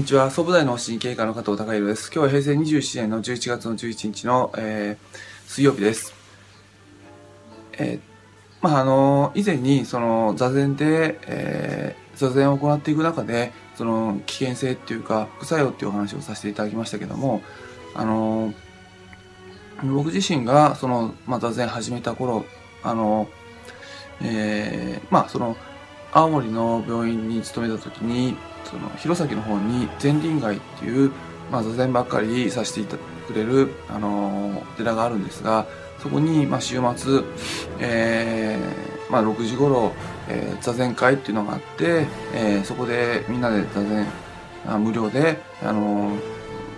こんにちは。総武大の神経科の加藤孝弘です。今日は平成27年の11月の11日の、えー、水曜日です。えー、まあ、あの、以前に、その、座禅で、えー、座禅を行っていく中で、その、危険性っていうか、副作用っていうお話をさせていただきましたけども、あの、僕自身が、その、まあ、座禅始めた頃、あの、えー、まあ、その、青森の病院に勤めた時に、その弘前の方に禅林街っていう、まあ、座禅ばっかりさせていたくれる、あのー、寺があるんですがそこに、まあ、週末、えーまあ、6時頃、えー、座禅会っていうのがあって、えー、そこでみんなで座禅あ無料で、あのー、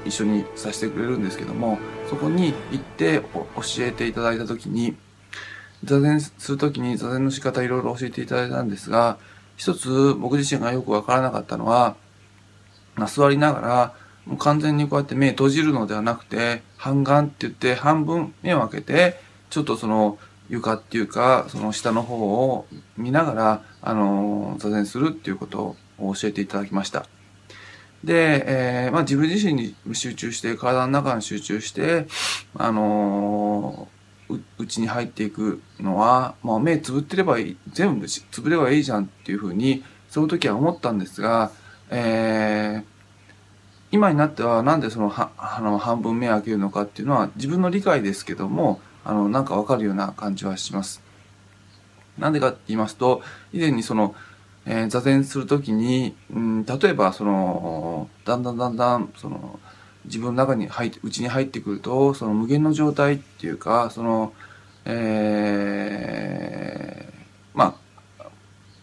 一緒にさせてくれるんですけどもそこに行って教えていただいた時に座禅する時に座禅の仕方いろいろ教えていただいたんですが一つ僕自身がよくわからなかったのは、まあ、座りながら、もう完全にこうやって目閉じるのではなくて、半眼って言って半分目を開けて、ちょっとその床っていうか、その下の方を見ながら、あの、座禅するっていうことを教えていただきました。で、えー、まあ自分自身に集中して、体の中に集中して、あのうちに入っていくのは、まあ、目つぶってればいい、全部つぶればいいじゃんっていうふうに、その時は思ったんですが、えー、今になってはなんでそのはあの半分目を開けるのかっていうのは自分の理解ですけども、あの、なんかわかるような感じはします。なんでかって言いますと、以前にその、えー、座禅するときに、うん、例えばその、だんだんだんだん、その、自分の中に入って、うちに入ってくると、その無限の状態っていうか、その、えー、まあ、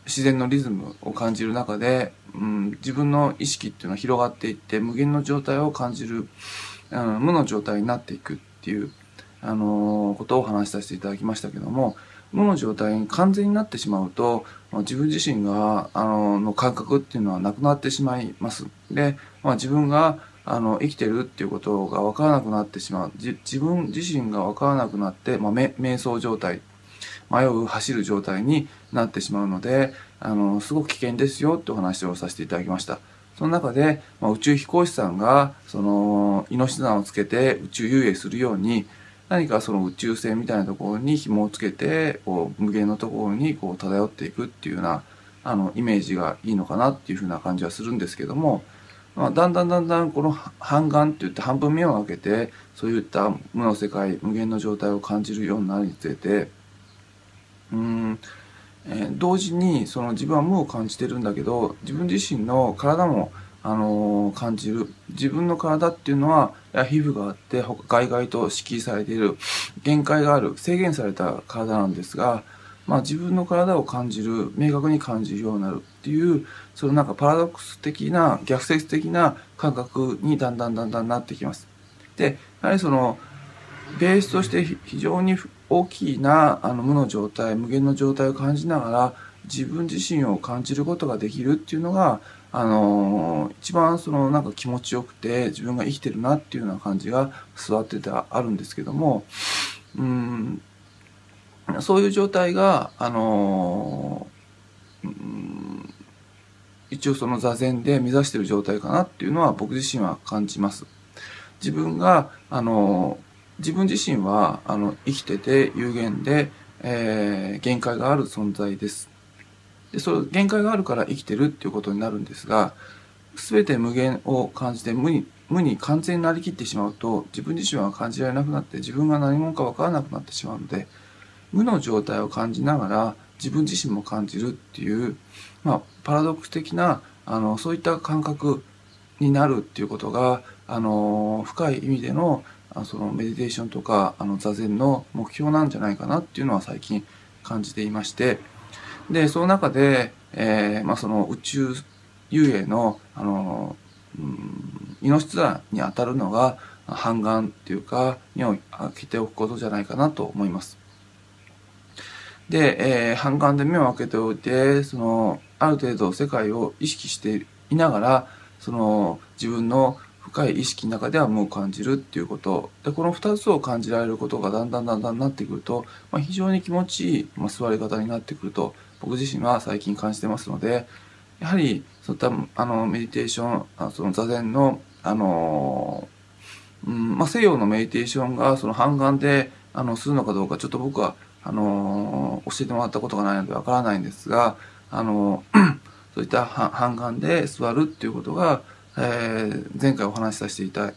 自然のリズムを感じる中で、うん、自分の意識っていうのは広がっていって、無限の状態を感じる、うん、無の状態になっていくっていう、あのー、ことを話しさせていただきましたけども、無の状態に完全になってしまうと、まあ、自分自身が、あの、の感覚っていうのはなくなってしまいます。で、まあ、自分が、あの、生きてるっていうことが分からなくなってしまう。自分自身が分からなくなって、まあ、瞑想状態、迷う、走る状態になってしまうので、あの、すごく危険ですよってお話をさせていただきました。その中で、まあ、宇宙飛行士さんが、その、命綱をつけて宇宙遊泳するように、何かその宇宙船みたいなところに紐をつけて、こう、無限のところにこう漂っていくっていうような、あの、イメージがいいのかなっていうふうな感じはするんですけども、まあ、だんだんだんだんこの半眼って言って半分目を開けてそういった無の世界無限の状態を感じるようになるにつれてうん、えー、同時にその自分は無を感じてるんだけど自分自身の体もあのー、感じる。自分の体っていうのは皮膚があって外々と敷居されている限界がある制限された体なんですがまあ、自分の体を感じる明確に感じるようになるっていうそのなんかパラドックス的な逆説的な感覚にだんだんだんだんなってきます。でやはりそのベースとして非常に大きなあの無の状態無限の状態を感じながら自分自身を感じることができるっていうのがあの一番そのなんか気持ちよくて自分が生きてるなっていうような感じが座っててあるんですけどもうんそういう状態が、あのー、一応その座禅で目指してる状態かなっていうのは僕自身は感じます。自分が、あのー、自分自身は、あの、生きてて有限で、えー、限界がある存在です。で、その限界があるから生きてるっていうことになるんですが、すべて無限を感じて無に、無に完全になりきってしまうと、自分自身は感じられなくなって、自分が何者かわからなくなってしまうので、無の状態を感じながら自分自身も感じるっていう、まあ、パラドックス的なあのそういった感覚になるっていうことがあの深い意味でのあそのメディテーションとかあの座禅の目標なんじゃないかなっていうのは最近感じていましてでその中で、えーまあ、その宇宙遊泳のあの、うん、命綱に当たるのが半眼っていうか目を開けておくことじゃないかなと思います。で、えー、半眼で目を開けておいて、その、ある程度世界を意識していながら、その、自分の深い意識の中では無を感じるっていうこと。で、この二つを感じられることがだんだんだんだんなってくると、まあ、非常に気持ちいい、まあ、座り方になってくると、僕自身は最近感じてますので、やはりそういったあのメディテーションあその座禅のあの、うんまあ、西洋のメディテーションがその半眼であのするのかどうかちょっと僕はあの教えてもらったことがないのでわからないんですがあの そういった半眼で座るっていうことが、えー、前回お話しさせていた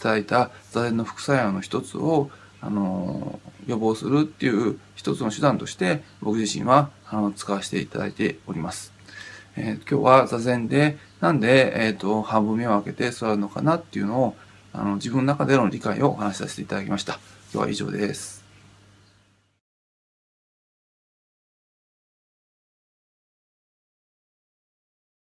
だいた座禅の副作用の一つをあの予防するっていう一つの手段として僕自身はあの使わせていただいております。えー、今日は座禅でなんで、えーと、半分目を開けて座るのかなっていうのをあの自分の中での理解をお話しさせていただきました。今日は以上です。